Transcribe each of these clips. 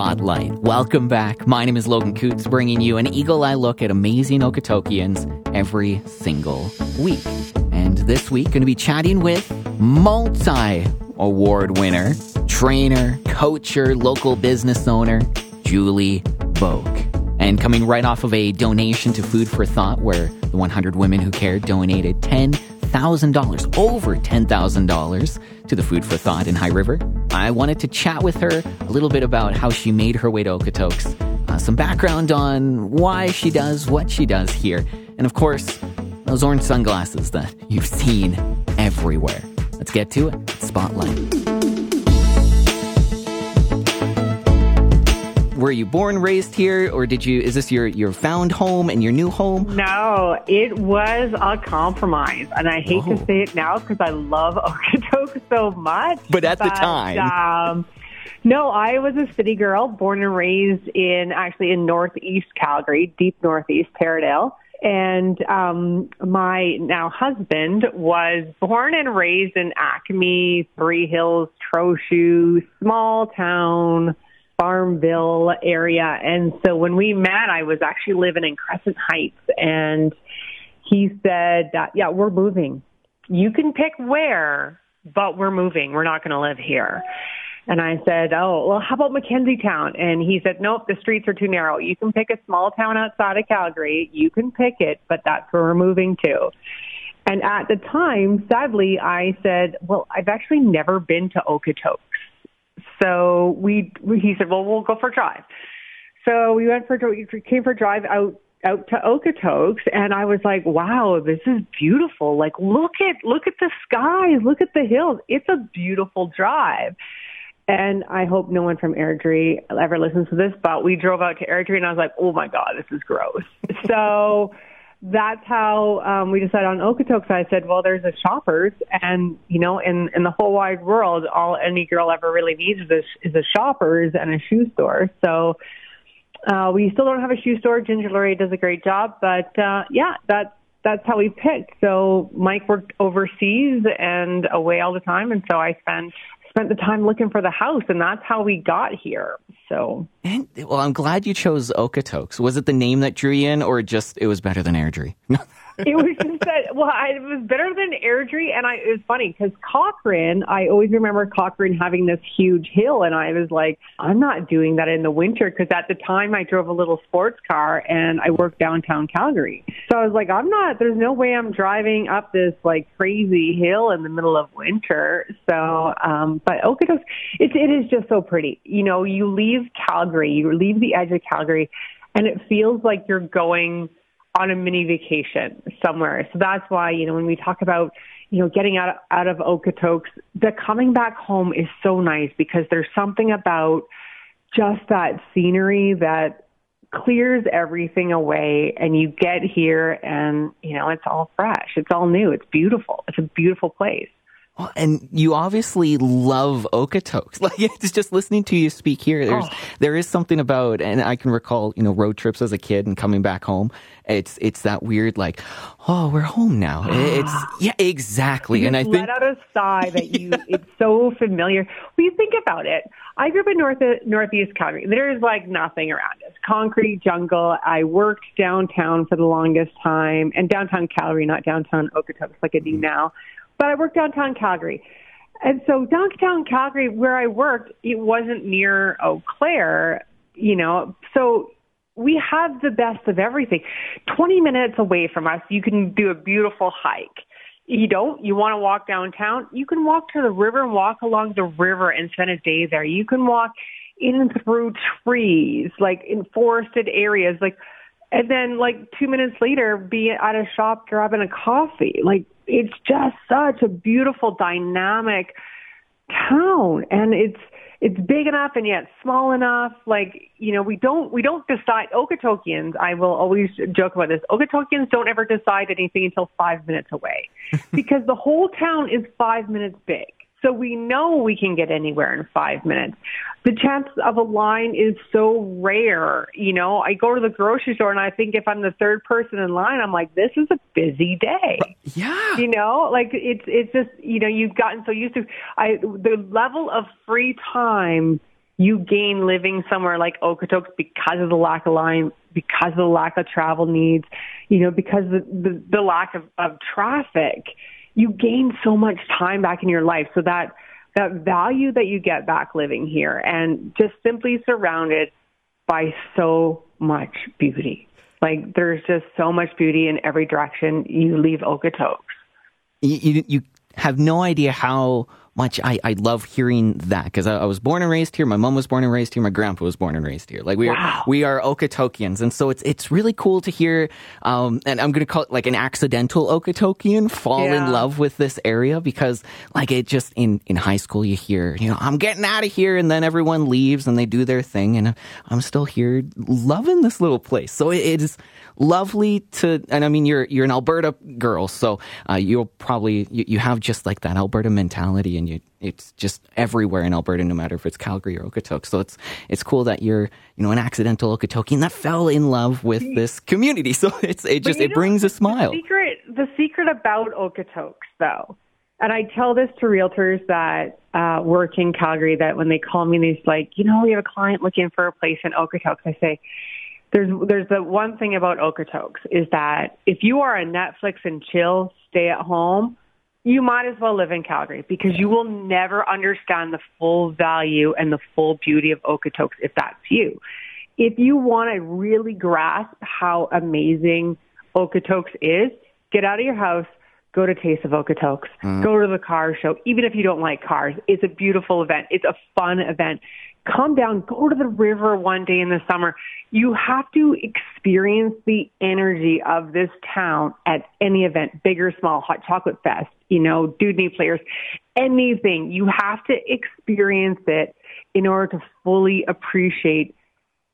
Spotlight. Welcome back. My name is Logan Coots, bringing you an eagle eye look at amazing Okotokians every single week. And this week, going to be chatting with multi award winner, trainer, coacher, local business owner, Julie Boak. And coming right off of a donation to Food for Thought, where the 100 Women Who Cared donated $10,000, over $10,000 to the Food for Thought in High River. I wanted to chat with her a little bit about how she made her way to Okotoks, uh, some background on why she does what she does here, and of course, those orange sunglasses that you've seen everywhere. Let's get to it. Spotlight. Were you born, raised here, or did you? Is this your your found home and your new home? No, it was a compromise, and I hate to say it now because I love Okotoks so much. But at but, the time. Um, no, I was a city girl, born and raised in actually in northeast Calgary, deep northeast Taradale. And um, my now husband was born and raised in Acme, Three Hills, Trochu, small town, Farmville area. And so when we met, I was actually living in Crescent Heights and he said, that, yeah, we're moving. You can pick where, but we're moving. We're not going to live here. And I said, oh, well, how about Mackenzie Town? And he said, nope, the streets are too narrow. You can pick a small town outside of Calgary. You can pick it, but that's where we're moving to. And at the time, sadly, I said, well, I've actually never been to Okotoks. So we, he said, well, we'll go for a drive. So we went for, we came for a drive out out to Okotoks and I was like, wow, this is beautiful. Like look at look at the skies, look at the hills. It's a beautiful drive. And I hope no one from Airdrie ever listens to this, but we drove out to Airdrie and I was like, oh my God, this is gross. so that's how um, we decided on Okotoks. I said, well, there's a shoppers, and you know, in in the whole wide world, all any girl ever really needs is a, is a shoppers and a shoe store. So uh, we still don't have a shoe store. Ginger Laurier does a great job, but uh, yeah, that's that's how we picked. So Mike worked overseas and away all the time, and so I spent spent the time looking for the house, and that's how we got here. So, and, well, I'm glad you chose Okotoks. Was it the name that drew you in, or just it was better than Airdrie? it was just that, well, I, it was better than Airdrie. And I, it was funny because Cochrane, I always remember Cochrane having this huge hill. And I was like, I'm not doing that in the winter because at the time I drove a little sports car and I worked downtown Calgary. So I was like, I'm not, there's no way I'm driving up this like crazy hill in the middle of winter. So, um, but Okotoks, it, it is just so pretty. You know, you leave Calgary, you leave the edge of Calgary and it feels like you're going on a mini vacation somewhere. So that's why, you know, when we talk about, you know, getting out, out of Okotoks, the coming back home is so nice because there's something about just that scenery that clears everything away and you get here and, you know, it's all fresh. It's all new. It's beautiful. It's a beautiful place. Well, and you obviously love Okotoks. Like it's just listening to you speak here. There's oh. there is something about, and I can recall you know road trips as a kid and coming back home. It's it's that weird like, oh, we're home now. It's yeah, exactly. You and I let think out a sigh that you it's so familiar. When you think about it, I grew up in north northeast Calgary. There is like nothing around us. Concrete jungle. I worked downtown for the longest time, and downtown Calgary, not downtown Okotoks like I do mm. now but I worked downtown Calgary. And so downtown Calgary, where I worked, it wasn't near Eau Claire, you know, so we have the best of everything. 20 minutes away from us, you can do a beautiful hike. You don't, you want to walk downtown, you can walk to the river and walk along the river and spend a day there. You can walk in through trees, like in forested areas, like, and then like two minutes later be at a shop grabbing a coffee. Like it's just such a beautiful, dynamic town, and it's it's big enough and yet small enough. Like you know, we don't we don't decide. Okotokians, I will always joke about this. Okotokians don't ever decide anything until five minutes away, because the whole town is five minutes big. So we know we can get anywhere in five minutes. The chance of a line is so rare. You know, I go to the grocery store and I think if I'm the third person in line, I'm like, this is a busy day. Yeah. You know, like it's, it's just, you know, you've gotten so used to, I, the level of free time you gain living somewhere like Okotoks because of the lack of line, because of the lack of travel needs, you know, because of the, the, the lack of, of traffic. You gain so much time back in your life. So that that value that you get back living here and just simply surrounded by so much beauty. Like there's just so much beauty in every direction you leave Okotoks. You, you, you have no idea how much I, I love hearing that because I, I, was born and raised here. My mom was born and raised here. My grandpa was born and raised here. Like we wow. are we are Okotokians, and so it's it's really cool to hear. Um, and I'm going to call it like an accidental Okotokian fall yeah. in love with this area because like it just in in high school you hear you know I'm getting out of here, and then everyone leaves and they do their thing, and I'm still here loving this little place. So it, it is lovely to, and I mean, you're you're an Alberta girl, so uh, you'll probably you, you, have just like that Alberta mentality, and you it's just everywhere in Alberta, no matter if it's Calgary or Okotoks. So it's it's cool that you're you know an accidental Okotokian that fell in love with this community. So it's it just it brings a smile. The secret the secret about Okotoks though. And I tell this to realtors that uh, work in Calgary that when they call me, and they're like, you know, we have a client looking for a place in Okotoks. I say, there's there's the one thing about Okotoks is that if you are a Netflix and chill, stay at home, you might as well live in Calgary because you will never understand the full value and the full beauty of Okotoks if that's you. If you want to really grasp how amazing Okotoks is, get out of your house, go to Taste of Okotoks, mm. go to the car show, even if you don't like cars. It's a beautiful event. It's a fun event come down, go to the river one day in the summer. You have to experience the energy of this town at any event, big or small, hot chocolate fest, you know, Dewdney players, anything. You have to experience it in order to fully appreciate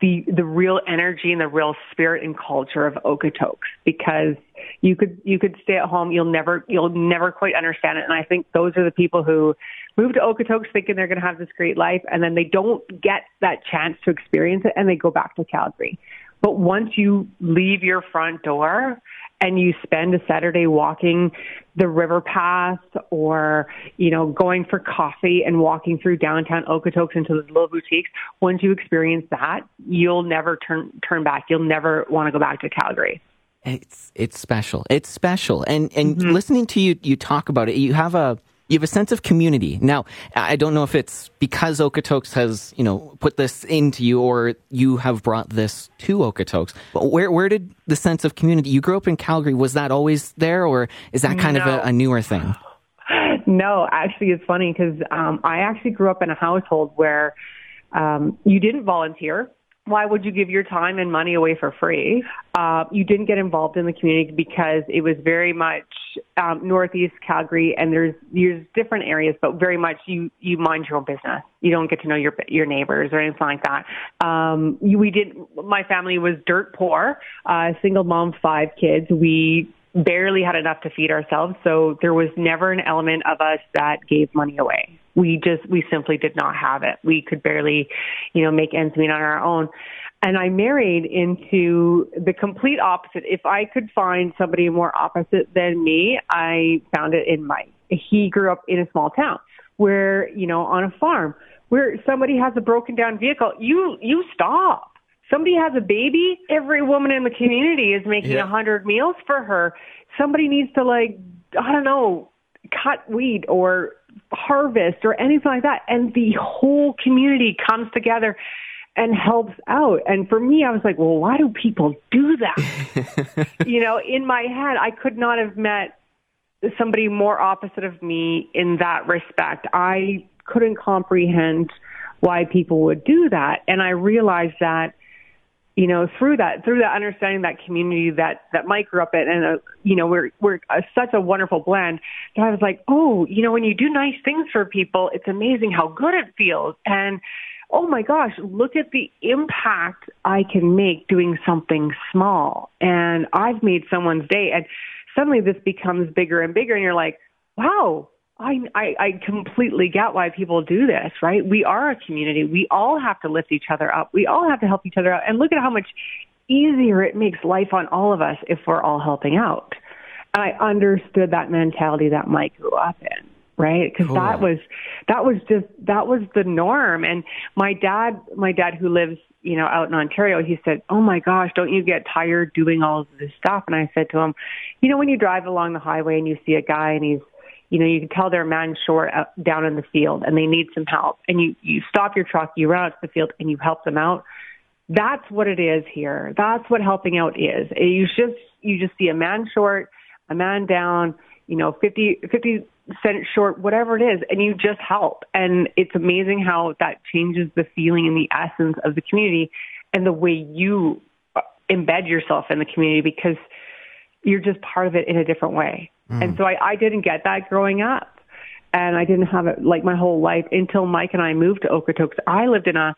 the the real energy and the real spirit and culture of Okotoks because you could you could stay at home you'll never you'll never quite understand it and I think those are the people who move to Okotoks thinking they're going to have this great life, and then they don't get that chance to experience it, and they go back to Calgary. But once you leave your front door and you spend a Saturday walking the river path or, you know, going for coffee and walking through downtown Okotoks into those little boutiques, once you experience that, you'll never turn turn back. You'll never want to go back to Calgary. It's it's special. It's special. And and mm-hmm. listening to you you talk about it, you have a you have a sense of community. Now, I don't know if it's because Okotoks has, you know, put this into you or you have brought this to Okotoks. But where, where did the sense of community, you grew up in Calgary, was that always there or is that kind no. of a, a, newer thing? No, actually it's funny because um, I actually grew up in a household where um, you didn't volunteer why would you give your time and money away for free? Uh, you didn't get involved in the community because it was very much um, northeast Calgary, and there's there's different areas, but very much you you mind your own business. You don't get to know your your neighbors or anything like that. Um, we did. My family was dirt poor, uh, single mom, five kids. We barely had enough to feed ourselves, so there was never an element of us that gave money away we just we simply did not have it. We could barely, you know, make ends meet on our own. And I married into the complete opposite. If I could find somebody more opposite than me, I found it in Mike. He grew up in a small town where, you know, on a farm where somebody has a broken down vehicle, you you stop. Somebody has a baby, every woman in the community is making a yeah. hundred meals for her. Somebody needs to like I don't know, cut weed or harvest or anything like that. And the whole community comes together and helps out. And for me, I was like, well, why do people do that? you know, in my head, I could not have met somebody more opposite of me in that respect. I couldn't comprehend why people would do that. And I realized that you know, through that, through that understanding that community that, that Mike grew up in and, uh, you know, we're, we're a, such a wonderful blend that I was like, oh, you know, when you do nice things for people, it's amazing how good it feels. And, oh my gosh, look at the impact I can make doing something small. And I've made someone's day and suddenly this becomes bigger and bigger and you're like, wow, I, I, I completely get why people do this, right? We are a community. We all have to lift each other up. We all have to help each other out. And look at how much easier it makes life on all of us if we're all helping out. And I understood that mentality that Mike grew up in. right? Because Cool. that was that was just that was the norm. And my dad, my dad who lives you know out in Ontario, he said, "Oh my gosh, don't you get tired doing all of this stuff?" And I said to him, "You know, when you drive along the highway and you see a guy and he's you know, you can tell they're a man short out, down in the field and they need some help. And you, you stop your truck, you run out to the field and you help them out. That's what it is here. That's what helping out is. You just, you just see a man short, a man down, you know, 50, 50 cent short, whatever it is, and you just help. And it's amazing how that changes the feeling and the essence of the community and the way you uh, embed yourself in the community because you're just part of it in a different way. And so I, I didn't get that growing up. And I didn't have it like my whole life until Mike and I moved to Okotoks. I lived in a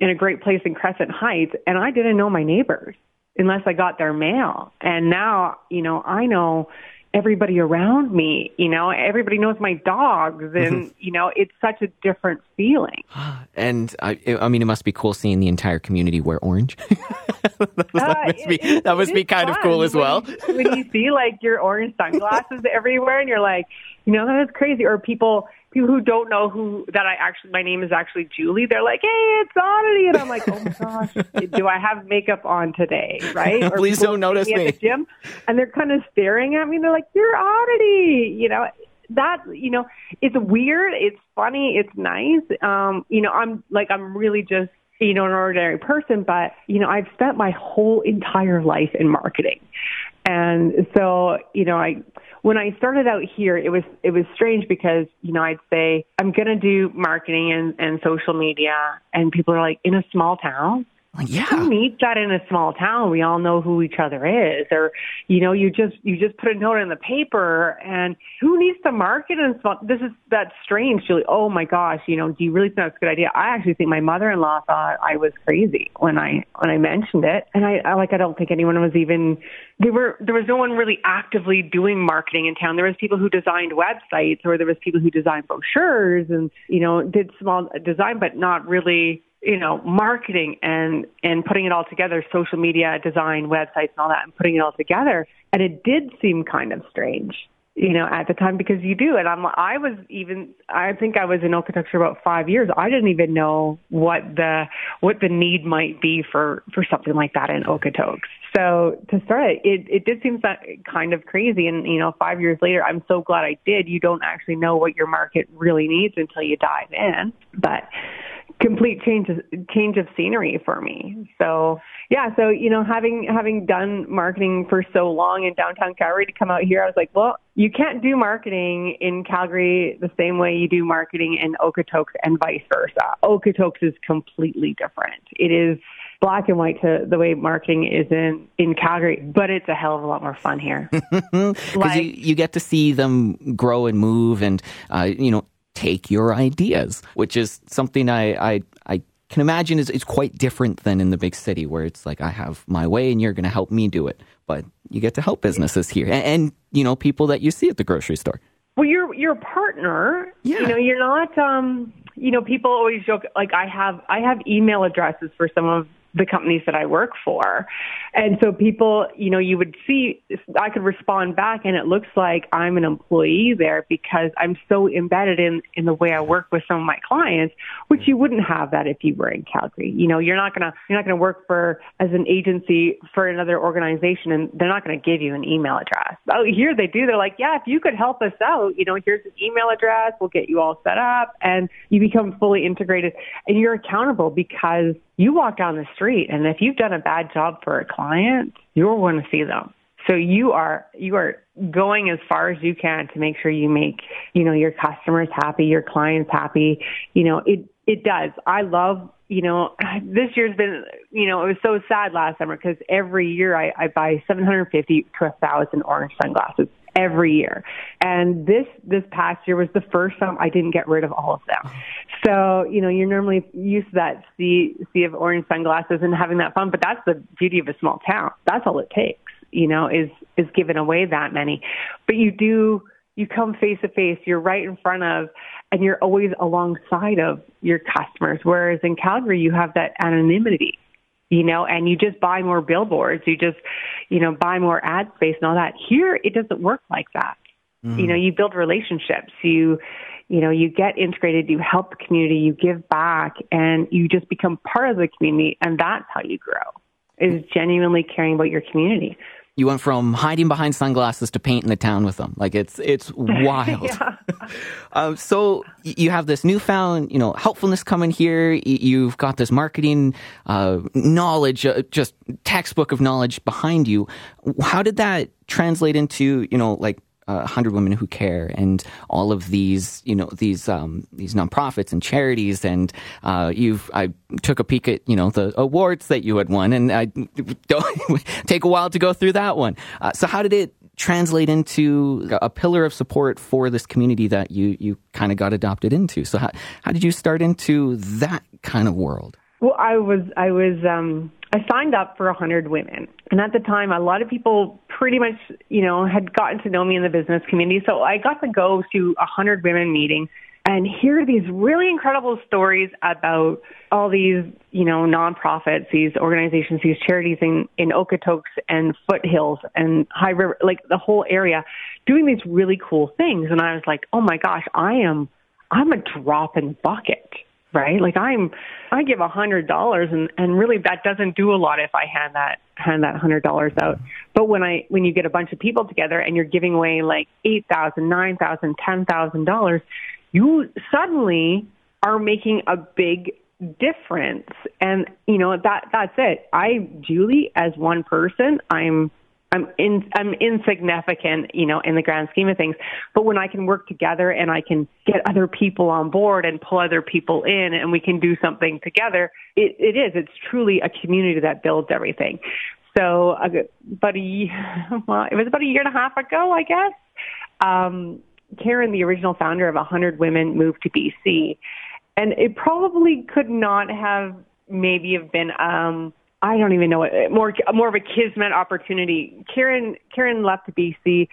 in a great place in Crescent Heights and I didn't know my neighbors unless I got their mail. And now, you know, I know everybody around me, you know, everybody knows my dogs and, you know, it's such a different feeling. And I, I mean, it must be cool seeing the entire community wear orange. that must Uh, be, it- that must be kind of cool as when well. you- when you see like your orange sunglasses everywhere, and you're like, you know, that is crazy. Or people, people who don't know who that I actually, my name is actually Julie. They're like, hey, it's Oddity, and I'm like, oh my gosh, do I have makeup on today? Right? Or Please don't notice me. at the gym, and they're kind of staring at me. and They're like, you're Oddity, you know. That you know, it's weird. It's funny. It's nice. Um, you know, I'm like, I'm really just you know, an ordinary person, but, you know, I've spent my whole entire life in marketing. And so, you know, I, when I started out here, it was, it was strange because, you know, I'd say, I'm going to do marketing and, and social media. And people are like, in a small town? Like, yeah. Who needs that in a small town? We all know who each other is. Or, you know, you just you just put a note in the paper and who needs to market in small this is that's strange, Julie. Oh my gosh, you know, do you really think that's a good idea? I actually think my mother in law thought I was crazy when I when I mentioned it. And I, I like I don't think anyone was even they were there was no one really actively doing marketing in town. There was people who designed websites or there was people who designed brochures and, you know, did small design but not really you know, marketing and and putting it all together, social media, design, websites, and all that, and putting it all together. And it did seem kind of strange, you know, at the time because you do. And I'm, I was even, I think I was in for about five years. I didn't even know what the what the need might be for for something like that in Okotoks. So to start it, it, it did seem kind of crazy. And you know, five years later, I'm so glad I did. You don't actually know what your market really needs until you dive in, but complete change of change of scenery for me. So yeah, so you know, having having done marketing for so long in downtown Calgary to come out here, I was like, well, you can't do marketing in Calgary the same way you do marketing in Okotoks and vice versa. Okotoks is completely different. It is black and white to the way marketing is in in Calgary, but it's a hell of a lot more fun here. Because Like- you, you get to see them grow and move and, uh, you know, take your ideas, which is something I, I, I can imagine is, is quite different than in the big city where it's like, I have my way and you're going to help me do it. But you get to help businesses here and, and, you know, people that you see at the grocery store. Well, you're you're a partner. Yeah. You know, you're not. Um, you know, people always joke like I have I have email addresses for some of the companies that I work for, and so people, you know, you would see I could respond back, and it looks like I'm an employee there because I'm so embedded in in the way I work with some of my clients, which you wouldn't have that if you were in Calgary. You know, you're not gonna you're not gonna work for as an agency for another organization, and they're not gonna give you an email address. Oh, here they do. They're like, yeah, if you could help us out, you know, here's an email address. We'll get you all set up, and you become fully integrated, and you're accountable because you walk down the street, and if you've done a bad job for a client, you're going to see them. So you are you are going as far as you can to make sure you make you know your customers happy, your clients happy. You know it it does. I love you know this year's been you know it was so sad last summer because every year I, I buy 750 to a thousand orange sunglasses every year. And this this past year was the first time I didn't get rid of all of them. So, you know, you're normally used to that sea sea of orange sunglasses and having that fun, but that's the beauty of a small town. That's all it takes, you know, is is giving away that many. But you do you come face to face, you're right in front of and you're always alongside of your customers. Whereas in Calgary you have that anonymity you know, and you just buy more billboards, you just, you know, buy more ad space and all that. Here, it doesn't work like that. Mm-hmm. You know, you build relationships. You, you know, you get integrated, you help the community, you give back, and you just become part of the community, and that's how you grow. Is genuinely caring about your community you went from hiding behind sunglasses to painting the town with them. Like it's it's wild. um, so you have this newfound, you know, helpfulness coming here. You've got this marketing uh, knowledge, uh, just textbook of knowledge behind you. How did that translate into, you know, like uh, 100 Women Who Care and all of these, you know, these um, these nonprofits and charities. And uh, you've I took a peek at you know the awards that you had won, and I don't take a while to go through that one. Uh, so how did it translate into a pillar of support for this community that you you kind of got adopted into? So how how did you start into that kind of world? Well, I was I was um, I signed up for a 100 women, and at the time, a lot of people pretty much you know had gotten to know me in the business community, so I got to go to a 100 women meeting and hear these really incredible stories about all these you know nonprofits, these organizations, these charities in in Okotoks and Foothills and High River, like the whole area, doing these really cool things, and I was like, oh my gosh, I am I'm a drop in the bucket right? Like I'm, I give a hundred dollars and, and really that doesn't do a lot if I hand that, hand that hundred dollars out. But when I, when you get a bunch of people together and you're giving away like eight thousand, nine thousand, ten thousand dollars, you suddenly are making a big difference. And, you know, that, that's it. I, Julie, as one person, I'm, I'm in, I'm insignificant, you know, in the grand scheme of things. But when I can work together and I can get other people on board and pull other people in and we can do something together, it, it is. It's truly a community that builds everything. So, uh, about a, well, it was about a year and a half ago, I guess. Um, Karen, the original founder of 100 Women, moved to BC. And it probably could not have maybe have been, um, I don't even know more more of a kismet opportunity. Karen Karen left BC,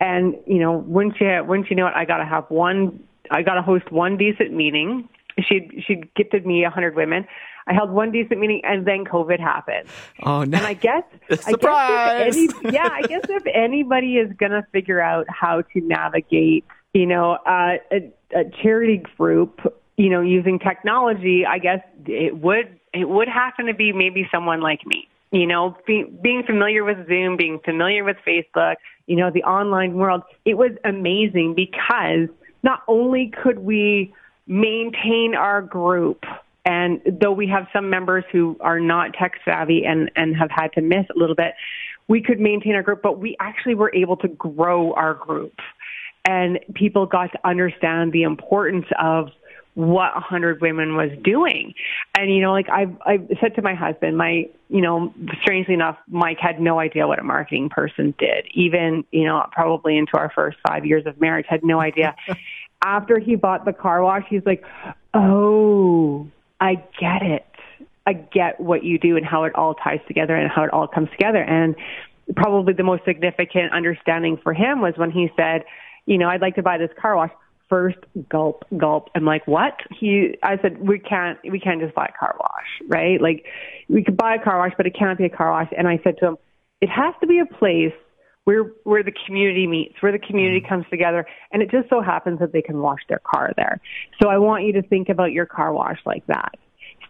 and you know, wouldn't you wouldn't you know it? I got to have one. I got to host one decent meeting. She she gifted me a hundred women. I held one decent meeting, and then COVID happened. Oh no! And I guess surprise. I guess any, yeah, I guess if anybody is going to figure out how to navigate, you know, uh, a, a charity group, you know, using technology, I guess it would it would happen to be maybe someone like me. You know, be, being familiar with Zoom, being familiar with Facebook, you know, the online world, it was amazing because not only could we maintain our group, and though we have some members who are not tech savvy and, and have had to miss a little bit, we could maintain our group, but we actually were able to grow our group. And people got to understand the importance of what a hundred women was doing. And, you know, like I've, I've said to my husband, my, you know, strangely enough, Mike had no idea what a marketing person did. Even, you know, probably into our first five years of marriage, had no idea. After he bought the car wash, he's like, oh, I get it. I get what you do and how it all ties together and how it all comes together. And probably the most significant understanding for him was when he said, you know, I'd like to buy this car wash. First gulp gulp. I'm like what? He i said we can't we can't just buy a car wash right? Like we could buy a car wash but it can't be a car wash. And i said to him it has to be a place where where the community meets where the community mm-hmm. comes together and it just so happens that they can wash their car there so i want you to think about your car wash like that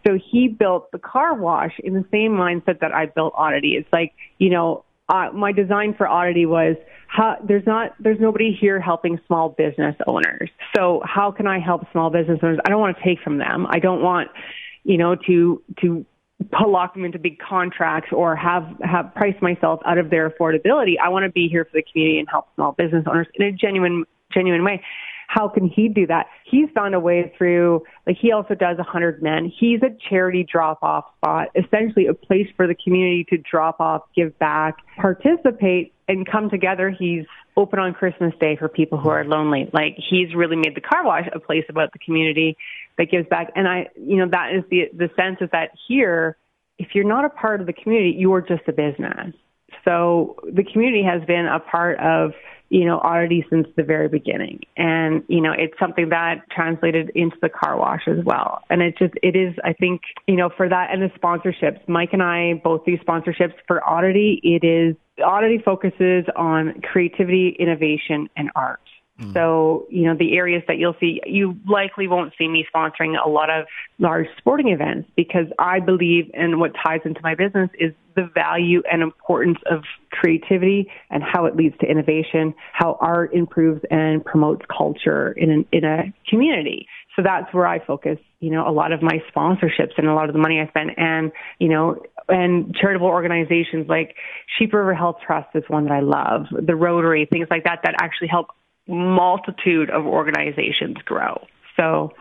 so he built the car wash in the same mindset that I built Oddity. It's like, you know, uh, my design for Oddity was how, there's not there's nobody here helping small business owners. So how can I help small business owners? I don't want to take from them. I don't want you know to to lock them into big contracts or have have price myself out of their affordability. I want to be here for the community and help small business owners in a genuine genuine way how can he do that? He's found a way through, like he also does a hundred men. He's a charity drop off spot, essentially a place for the community to drop off, give back, participate and come together. He's open on Christmas Day for people who are lonely. Like he's really made the car wash a place about the community that gives back. And I, you know, that is the, the sense is that here, if you're not a part of the community, you're just a business. So the community has been a part of you know, oddity since the very beginning. And, you know, it's something that translated into the car wash as well. And it just, it is, I think, you know, for that and the sponsorships, Mike and I both do sponsorships for oddity. It is Oddity focuses on creativity, innovation, and art. Mm. So, you know, the areas that you'll see, you likely won't see me sponsoring a lot of large sporting events because I believe and what ties into my business is the value and importance of creativity and how it leads to innovation, how art improves and promotes culture in an, in a community. So that's where I focus, you know, a lot of my sponsorships and a lot of the money I spend and, you know, and charitable organizations like Sheep River Health Trust is one that I love, the Rotary, things like that that actually help multitude of organizations grow. So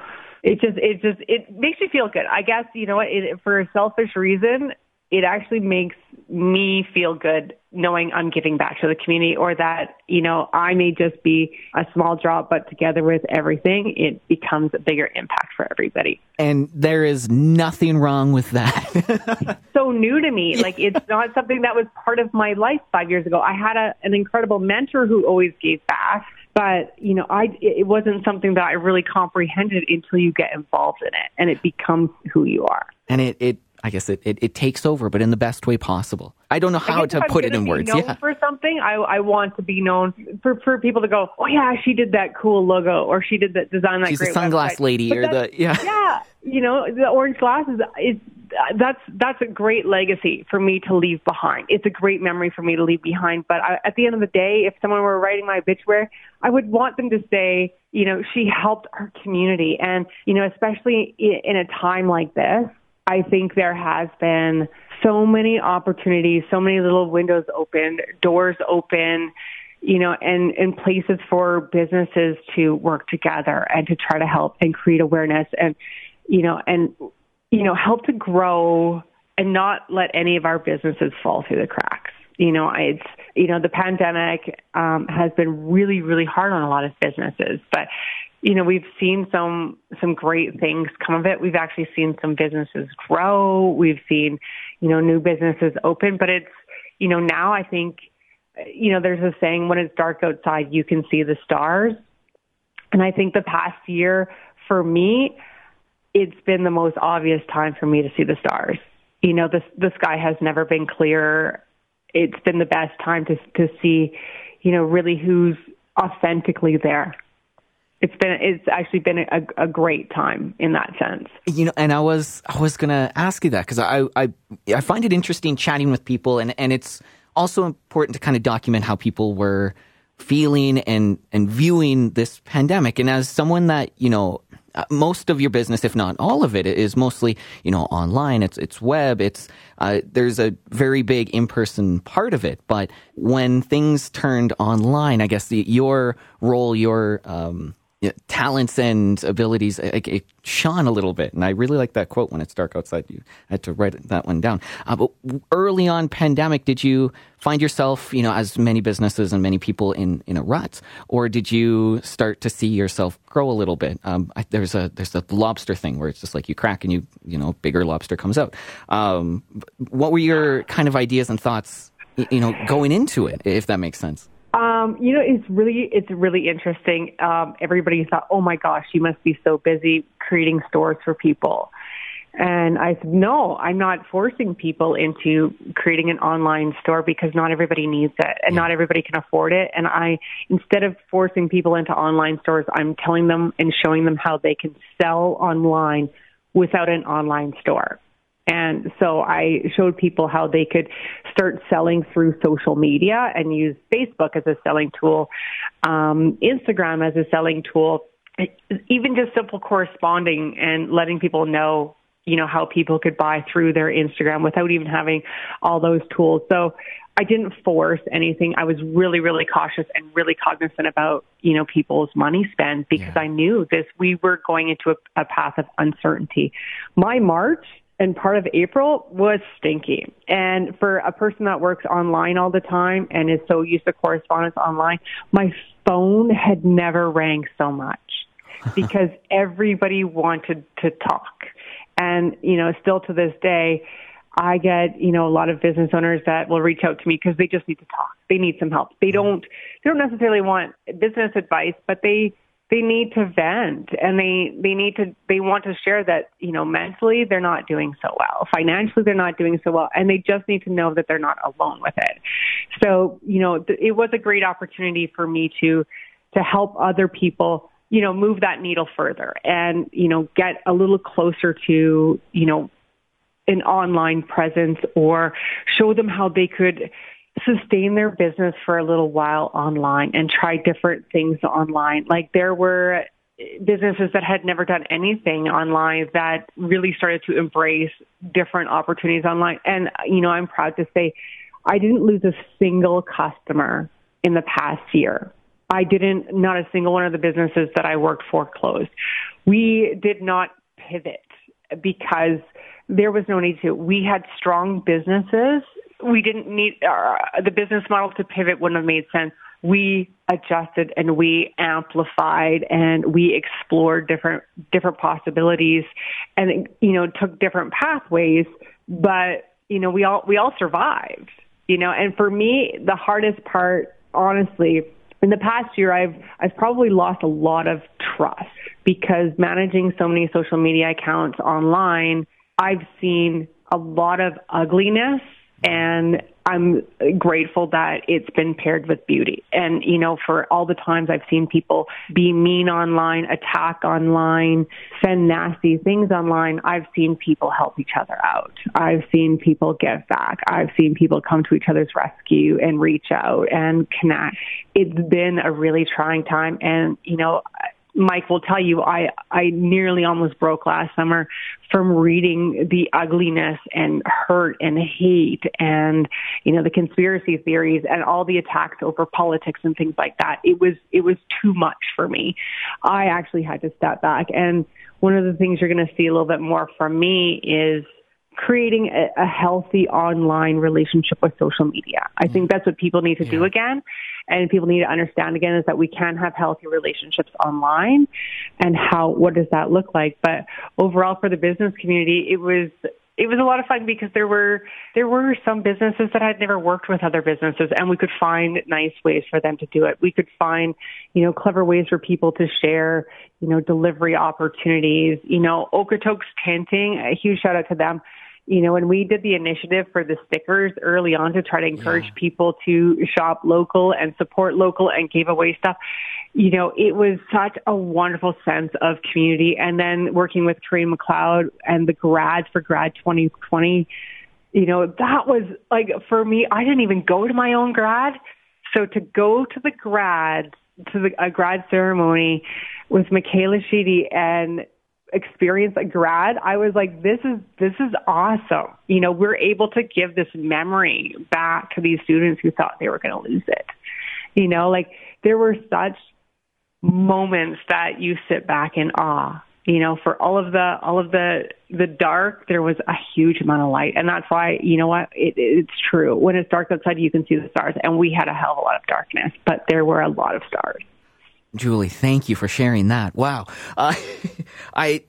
it just it just it makes you feel good. I guess you know what it, for a selfish reason, it actually makes me feel good knowing I'm giving back to the community or that, you know, I may just be a small drop, but together with everything, it becomes a bigger impact for everybody. And there is nothing wrong with that. so new to me. Like it's not something that was part of my life five years ago. I had a, an incredible mentor who always gave back but you know i it wasn't something that i really comprehended until you get involved in it and it becomes who you are and it, it I guess it, it, it, takes over, but in the best way possible. I don't know how to put it in words. yeah. For something, I, I want to be known for, for people to go, oh yeah, she did that cool logo, or she did that design that She's great the sunglass website. lady, but or the yeah, yeah. You know, the orange glasses is that's that's a great legacy for me to leave behind. It's a great memory for me to leave behind. But I, at the end of the day, if someone were writing my obituary, I would want them to say, you know, she helped our community, and you know, especially in a time like this I think there has been so many opportunities, so many little windows open, doors open, you know, and, and places for businesses to work together and to try to help and create awareness and, you know, and, you know, help to grow and not let any of our businesses fall through the cracks. You know, it's, you know, the pandemic um, has been really, really hard on a lot of businesses, but you know, we've seen some some great things come of it. We've actually seen some businesses grow. We've seen, you know, new businesses open, but it's, you know, now I think you know, there's a saying when it's dark outside, you can see the stars. And I think the past year for me, it's been the most obvious time for me to see the stars. You know, the the sky has never been clearer. It's been the best time to to see, you know, really who's authentically there it's been it's actually been a, a, great time in that sense. You know, and I was I was gonna ask you that because I, I I find it interesting chatting with people, and and it's also important to kind of document how people were feeling and and viewing this pandemic. And as someone that you know uh, most of your business, if not all of it, is mostly you know online. It's it's web. It's uh, there's a very big in person part of it. But when things turned online, I guess the, your role, your um, you know, talents and abilities it, it, shone a little bit. And I really like that quote when it's dark outside. You I had to write that one down. Uh, but early on pandemic, did you find yourself, you know, as many businesses and many people in, in a rut, or did you start to see yourself grow a little bit? Um, I, there's a there's a lobster thing where it's just like you crack and you you know bigger lobster comes out. Um, what were your kind of ideas and thoughts, you know, going into it, if that makes sense? Um, you know, it's really it's really interesting. Um, everybody thought, "Oh my gosh, you must be so busy creating stores for people." And I said, "No, I'm not forcing people into creating an online store because not everybody needs it and not everybody can afford it. And I instead of forcing people into online stores, I'm telling them and showing them how they can sell online without an online store." And so I showed people how they could start selling through social media and use Facebook as a selling tool, um, Instagram as a selling tool, even just simple corresponding and letting people know, you know, how people could buy through their Instagram without even having all those tools. So I didn't force anything. I was really, really cautious and really cognizant about, you know, people's money spend because yeah. I knew this, we were going into a, a path of uncertainty. My March and part of April was stinky. And for a person that works online all the time and is so used to correspondence online, my phone had never rang so much because everybody wanted to talk. And, you know, still to this day, I get, you know, a lot of business owners that will reach out to me because they just need to talk. They need some help. They mm-hmm. don't, they don't necessarily want business advice, but they, they need to vent and they they need to they want to share that you know mentally they're not doing so well. Financially they're not doing so well and they just need to know that they're not alone with it. So you know th- it was a great opportunity for me to to help other people you know move that needle further and you know get a little closer to you know an online presence or show them how they could sustain their business for a little while online and try different things online. Like there were businesses that had never done anything online that really started to embrace different opportunities online. And, you know, I'm proud to say I didn't lose a single customer in the past year. I didn't, not a single one of the businesses that I worked for closed. We did not pivot because there was no need to. We had strong businesses we didn't need uh, the business model to pivot wouldn't have made sense. We adjusted and we amplified and we explored different different possibilities and you know took different pathways, but you know we all we all survived. You know, and for me the hardest part honestly in the past year I've I've probably lost a lot of trust because managing so many social media accounts online, I've seen a lot of ugliness and I'm grateful that it's been paired with beauty. And, you know, for all the times I've seen people be mean online, attack online, send nasty things online, I've seen people help each other out. I've seen people give back. I've seen people come to each other's rescue and reach out and connect. It's been a really trying time. And, you know, Mike will tell you, I, I nearly almost broke last summer from reading the ugliness and hurt and hate and, you know, the conspiracy theories and all the attacks over politics and things like that. It was, it was too much for me. I actually had to step back. And one of the things you're going to see a little bit more from me is creating a, a healthy online relationship with social media. I think mm. that's what people need to yeah. do again and people need to understand again is that we can have healthy relationships online and how what does that look like but overall for the business community it was it was a lot of fun because there were there were some businesses that had never worked with other businesses and we could find nice ways for them to do it. We could find, you know, clever ways for people to share, you know, delivery opportunities, you know, Okotoks Tinting, a huge shout out to them you know, when we did the initiative for the stickers early on to try to encourage yeah. people to shop local and support local and gave away stuff, you know, it was such a wonderful sense of community. And then working with Corinne McLeod and the grads for grad 2020, you know, that was like for me, I didn't even go to my own grad. So to go to the grad, to the a grad ceremony with Michaela Sheedy and experience a grad, I was like, this is, this is awesome. You know, we're able to give this memory back to these students who thought they were going to lose it. You know, like there were such moments that you sit back in awe. You know, for all of the all of the the dark, there was a huge amount of light, and that's why you know what it, it's true. When it's dark outside, you can see the stars, and we had a hell of a lot of darkness, but there were a lot of stars. Julie, thank you for sharing that. Wow. Uh, I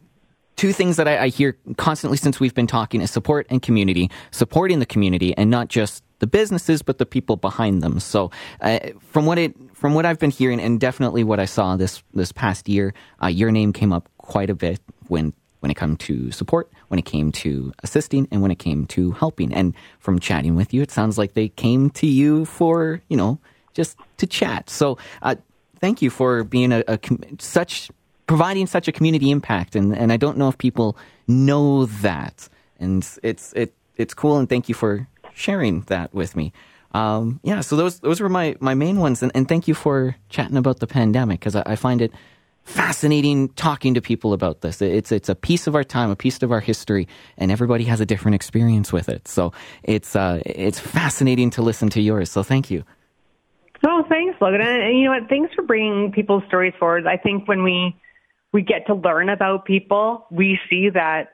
two things that I, I, hear constantly since we've been talking is support and community, supporting the community and not just the businesses, but the people behind them. So, uh, from what it, from what I've been hearing and definitely what I saw this, this past year, uh, your name came up quite a bit when, when it came to support, when it came to assisting and when it came to helping. And from chatting with you, it sounds like they came to you for, you know, just to chat. So, uh, thank you for being a, a such providing such a community impact, and, and I don't know if people know that, and it's it it's cool, and thank you for sharing that with me. Um, yeah, so those those were my my main ones, and, and thank you for chatting about the pandemic because I, I, find it fascinating talking to people about this. It's it's a piece of our time, a piece of our history, and everybody has a different experience with it. So it's uh, it's fascinating to listen to yours. So thank you. Oh, thanks, Logan. And, you know what? Thanks for bringing people's stories forward. I think when we we get to learn about people, we see that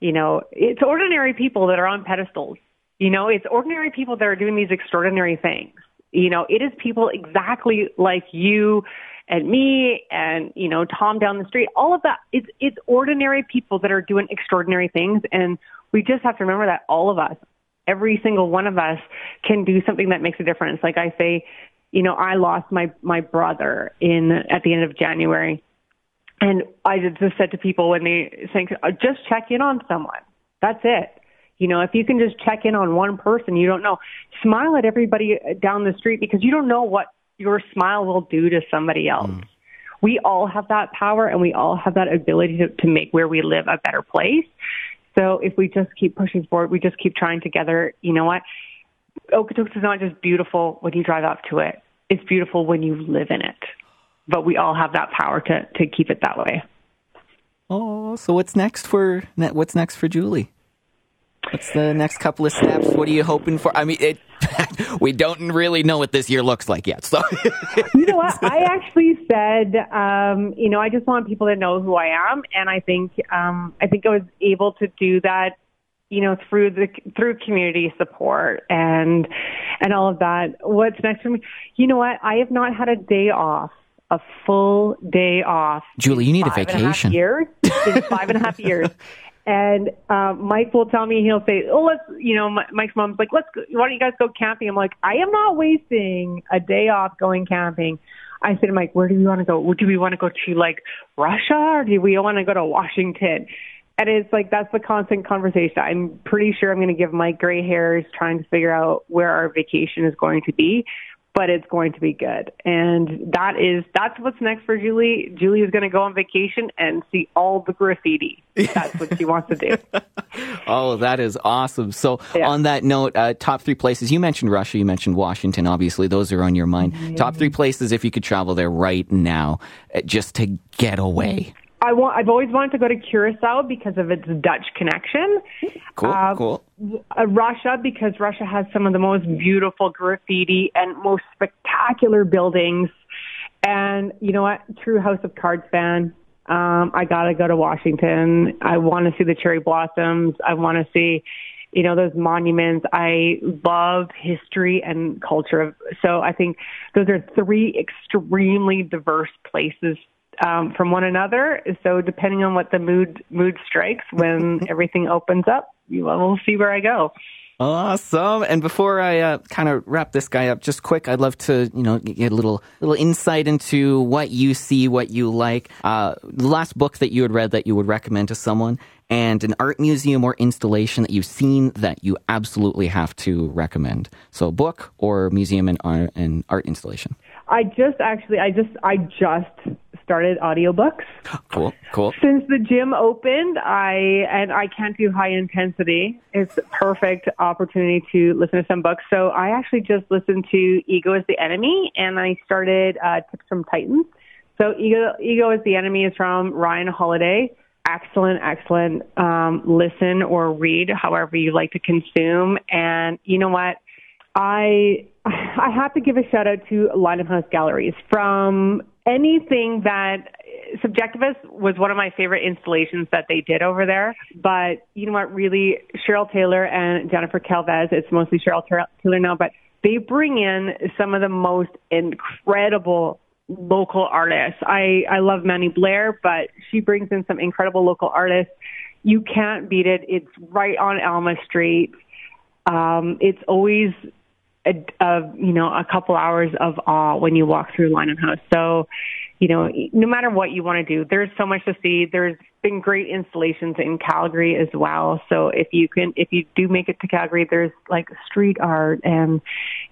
you know it's ordinary people that are on pedestals. You know, it's ordinary people that are doing these extraordinary things. You know, it is people exactly like you and me and you know Tom down the street. All of that. It's it's ordinary people that are doing extraordinary things, and we just have to remember that all of us every single one of us can do something that makes a difference. Like I say, you know, I lost my my brother in at the end of January, And I just said to people when they think, uh, just check in on someone. That's it. You know, if you can just check in on one person, you don't know. Smile at everybody down the street because you don't know what your smile will do to somebody else. Mm. We all have that power and we all have that ability to, to make where we live a better place. So if we just keep pushing forward, we just keep trying together, you know what? Okotoks is not just beautiful when you drive up to it. It's beautiful when you live in it. But we all have that power to, to keep it that way. Oh, so what's next for what's next for Julie? What's the next couple of steps? What are you hoping for? I mean, it, we don't really know what this year looks like yet. So, you know what? I actually said, um, you know, I just want people to know who I am, and I think, um, I think I was able to do that, you know, through the through community support and and all of that. What's next for me? You know what? I have not had a day off a full day off. Julie, you need a vacation. years, five and a half years. And uh, Mike will tell me he'll say, "Oh, let's," you know, Mike's mom's like, "Let's. Go, why don't you guys go camping?" I'm like, "I am not wasting a day off going camping." I said to Mike, "Where do we want to go? Do we want to go to like Russia or do we want to go to Washington?" And it's like that's the constant conversation. I'm pretty sure I'm going to give Mike gray hairs trying to figure out where our vacation is going to be but it's going to be good. And that is that's what's next for Julie. Julie is going to go on vacation and see all the graffiti. That's what she wants to do. oh, that is awesome. So, yeah. on that note, uh, top three places. You mentioned Russia. You mentioned Washington. Obviously, those are on your mind. Mm-hmm. Top three places if you could travel there right now, uh, just to get away. I want. I've always wanted to go to Curacao because of its Dutch connection. Cool, uh, cool. Uh, Russia because Russia has some of the most beautiful graffiti and most spectacular buildings. And you know what? True House of Cards fan. Um, I gotta go to Washington. I want to see the cherry blossoms. I want to see, you know, those monuments. I love history and culture. So I think those are three extremely diverse places um, from one another. So depending on what the mood mood strikes when everything opens up, we'll see where I go. Awesome. And before I uh, kind of wrap this guy up, just quick, I'd love to, you know, get a little little insight into what you see, what you like. Uh, the last book that you had read that you would recommend to someone, and an art museum or installation that you've seen that you absolutely have to recommend. So, book or museum and art, and art installation. I just actually, I just, I just started audiobooks. Cool, cool. Since the gym opened, I and I can't do high intensity. It's a perfect opportunity to listen to some books. So I actually just listened to Ego is the Enemy, and I started uh, Tips from Titans. So Ego, Ego is the Enemy is from Ryan Holiday. Excellent, excellent. Um, listen or read, however you like to consume. And you know what? I I have to give a shout out to Lineham House Galleries from anything that Subjectivist was one of my favorite installations that they did over there. But you know what? Really, Cheryl Taylor and Jennifer Calvez. It's mostly Cheryl Taylor now, but they bring in some of the most incredible local artists. I I love Manny Blair, but she brings in some incredible local artists. You can't beat it. It's right on Elma Street. Um, it's always a, a you know a couple hours of awe when you walk through Lineham House. So, you know, no matter what you want to do, there's so much to see. There's been great installations in Calgary as well. So if you can, if you do make it to Calgary, there's like street art and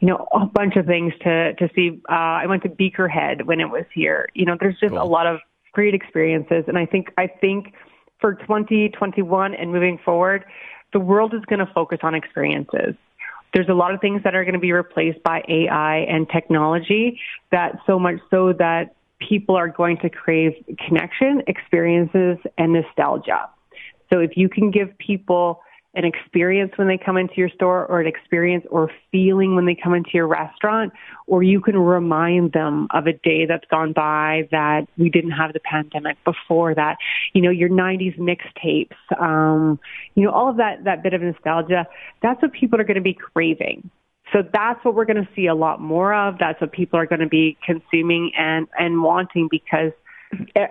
you know a bunch of things to to see. Uh, I went to Beakerhead when it was here. You know, there's just cool. a lot of great experiences, and I think I think for 2021 and moving forward, the world is going to focus on experiences there's a lot of things that are going to be replaced by AI and technology that so much so that people are going to crave connection, experiences, and nostalgia. So if you can give people an experience when they come into your store or an experience or feeling when they come into your restaurant, or you can remind them of a day that's gone by that we didn't have the pandemic before that. You know, your 90s mixtapes, um, you know, all of that, that bit of nostalgia, that's what people are going to be craving. So that's what we're going to see a lot more of. That's what people are going to be consuming and, and wanting because –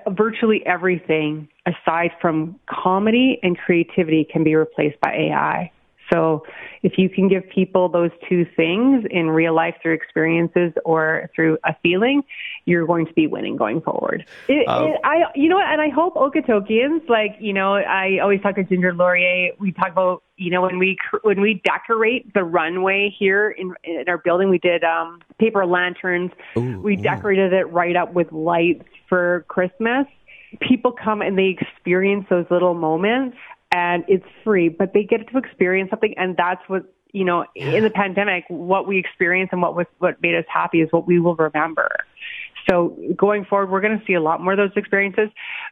virtually everything aside from comedy and creativity can be replaced by AI. So if you can give people those two things in real life through experiences or through a feeling, you're going to be winning going forward. It, Oh. it, I, you know what, and I hope Okotokians, like, you know, I always talk to Ginger Laurier, we talk about, you know, when we, when we decorate the runway here in, in our building, we did, um, paper lanterns. Ooh, we ooh. decorated it right up with lights for Christmas. People come and they experience those little moments and it's free, but they get to experience something and that's what you know, in the pandemic, what we experienced and what was what made us happy is what we will remember. So going forward, we're going to see a lot more of those experiences.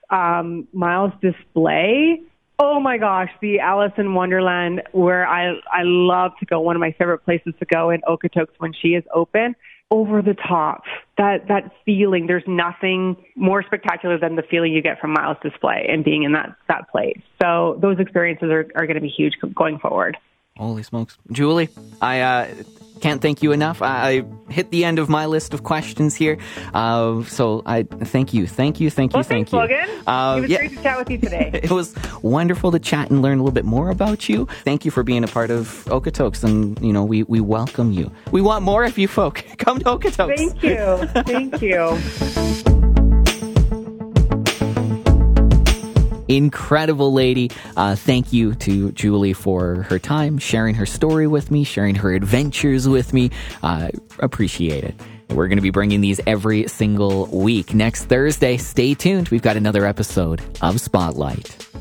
Um, Miles display. Oh my gosh, the Alice in Wonderland, where I I love to go. One of my favorite places to go in Okotoks when she is open. Over the top, that that feeling. There's nothing more spectacular than the feeling you get from Miles display and being in that that place. So those experiences are are going to be huge going forward. Holy smokes. Julie, I uh, can't thank you enough. I, I hit the end of my list of questions here. Uh, so I thank you, thank you, thank you, Well, thank thanks, you. Logan. Uh, it was yeah. great to chat with you today. It was wonderful to chat and learn a little bit more about you. Thank you for being a part of Okotoks, and you know we, we welcome you. We want more of you folk. Come to Okotoks. Thank you. Thank you. incredible lady. Uh, thank you to Julie for her time, sharing her story with me, sharing her adventures with me. Uh, appreciate it. We're going to be bringing these every single week. Next Thursday, stay tuned. We've got another episode of Spotlight.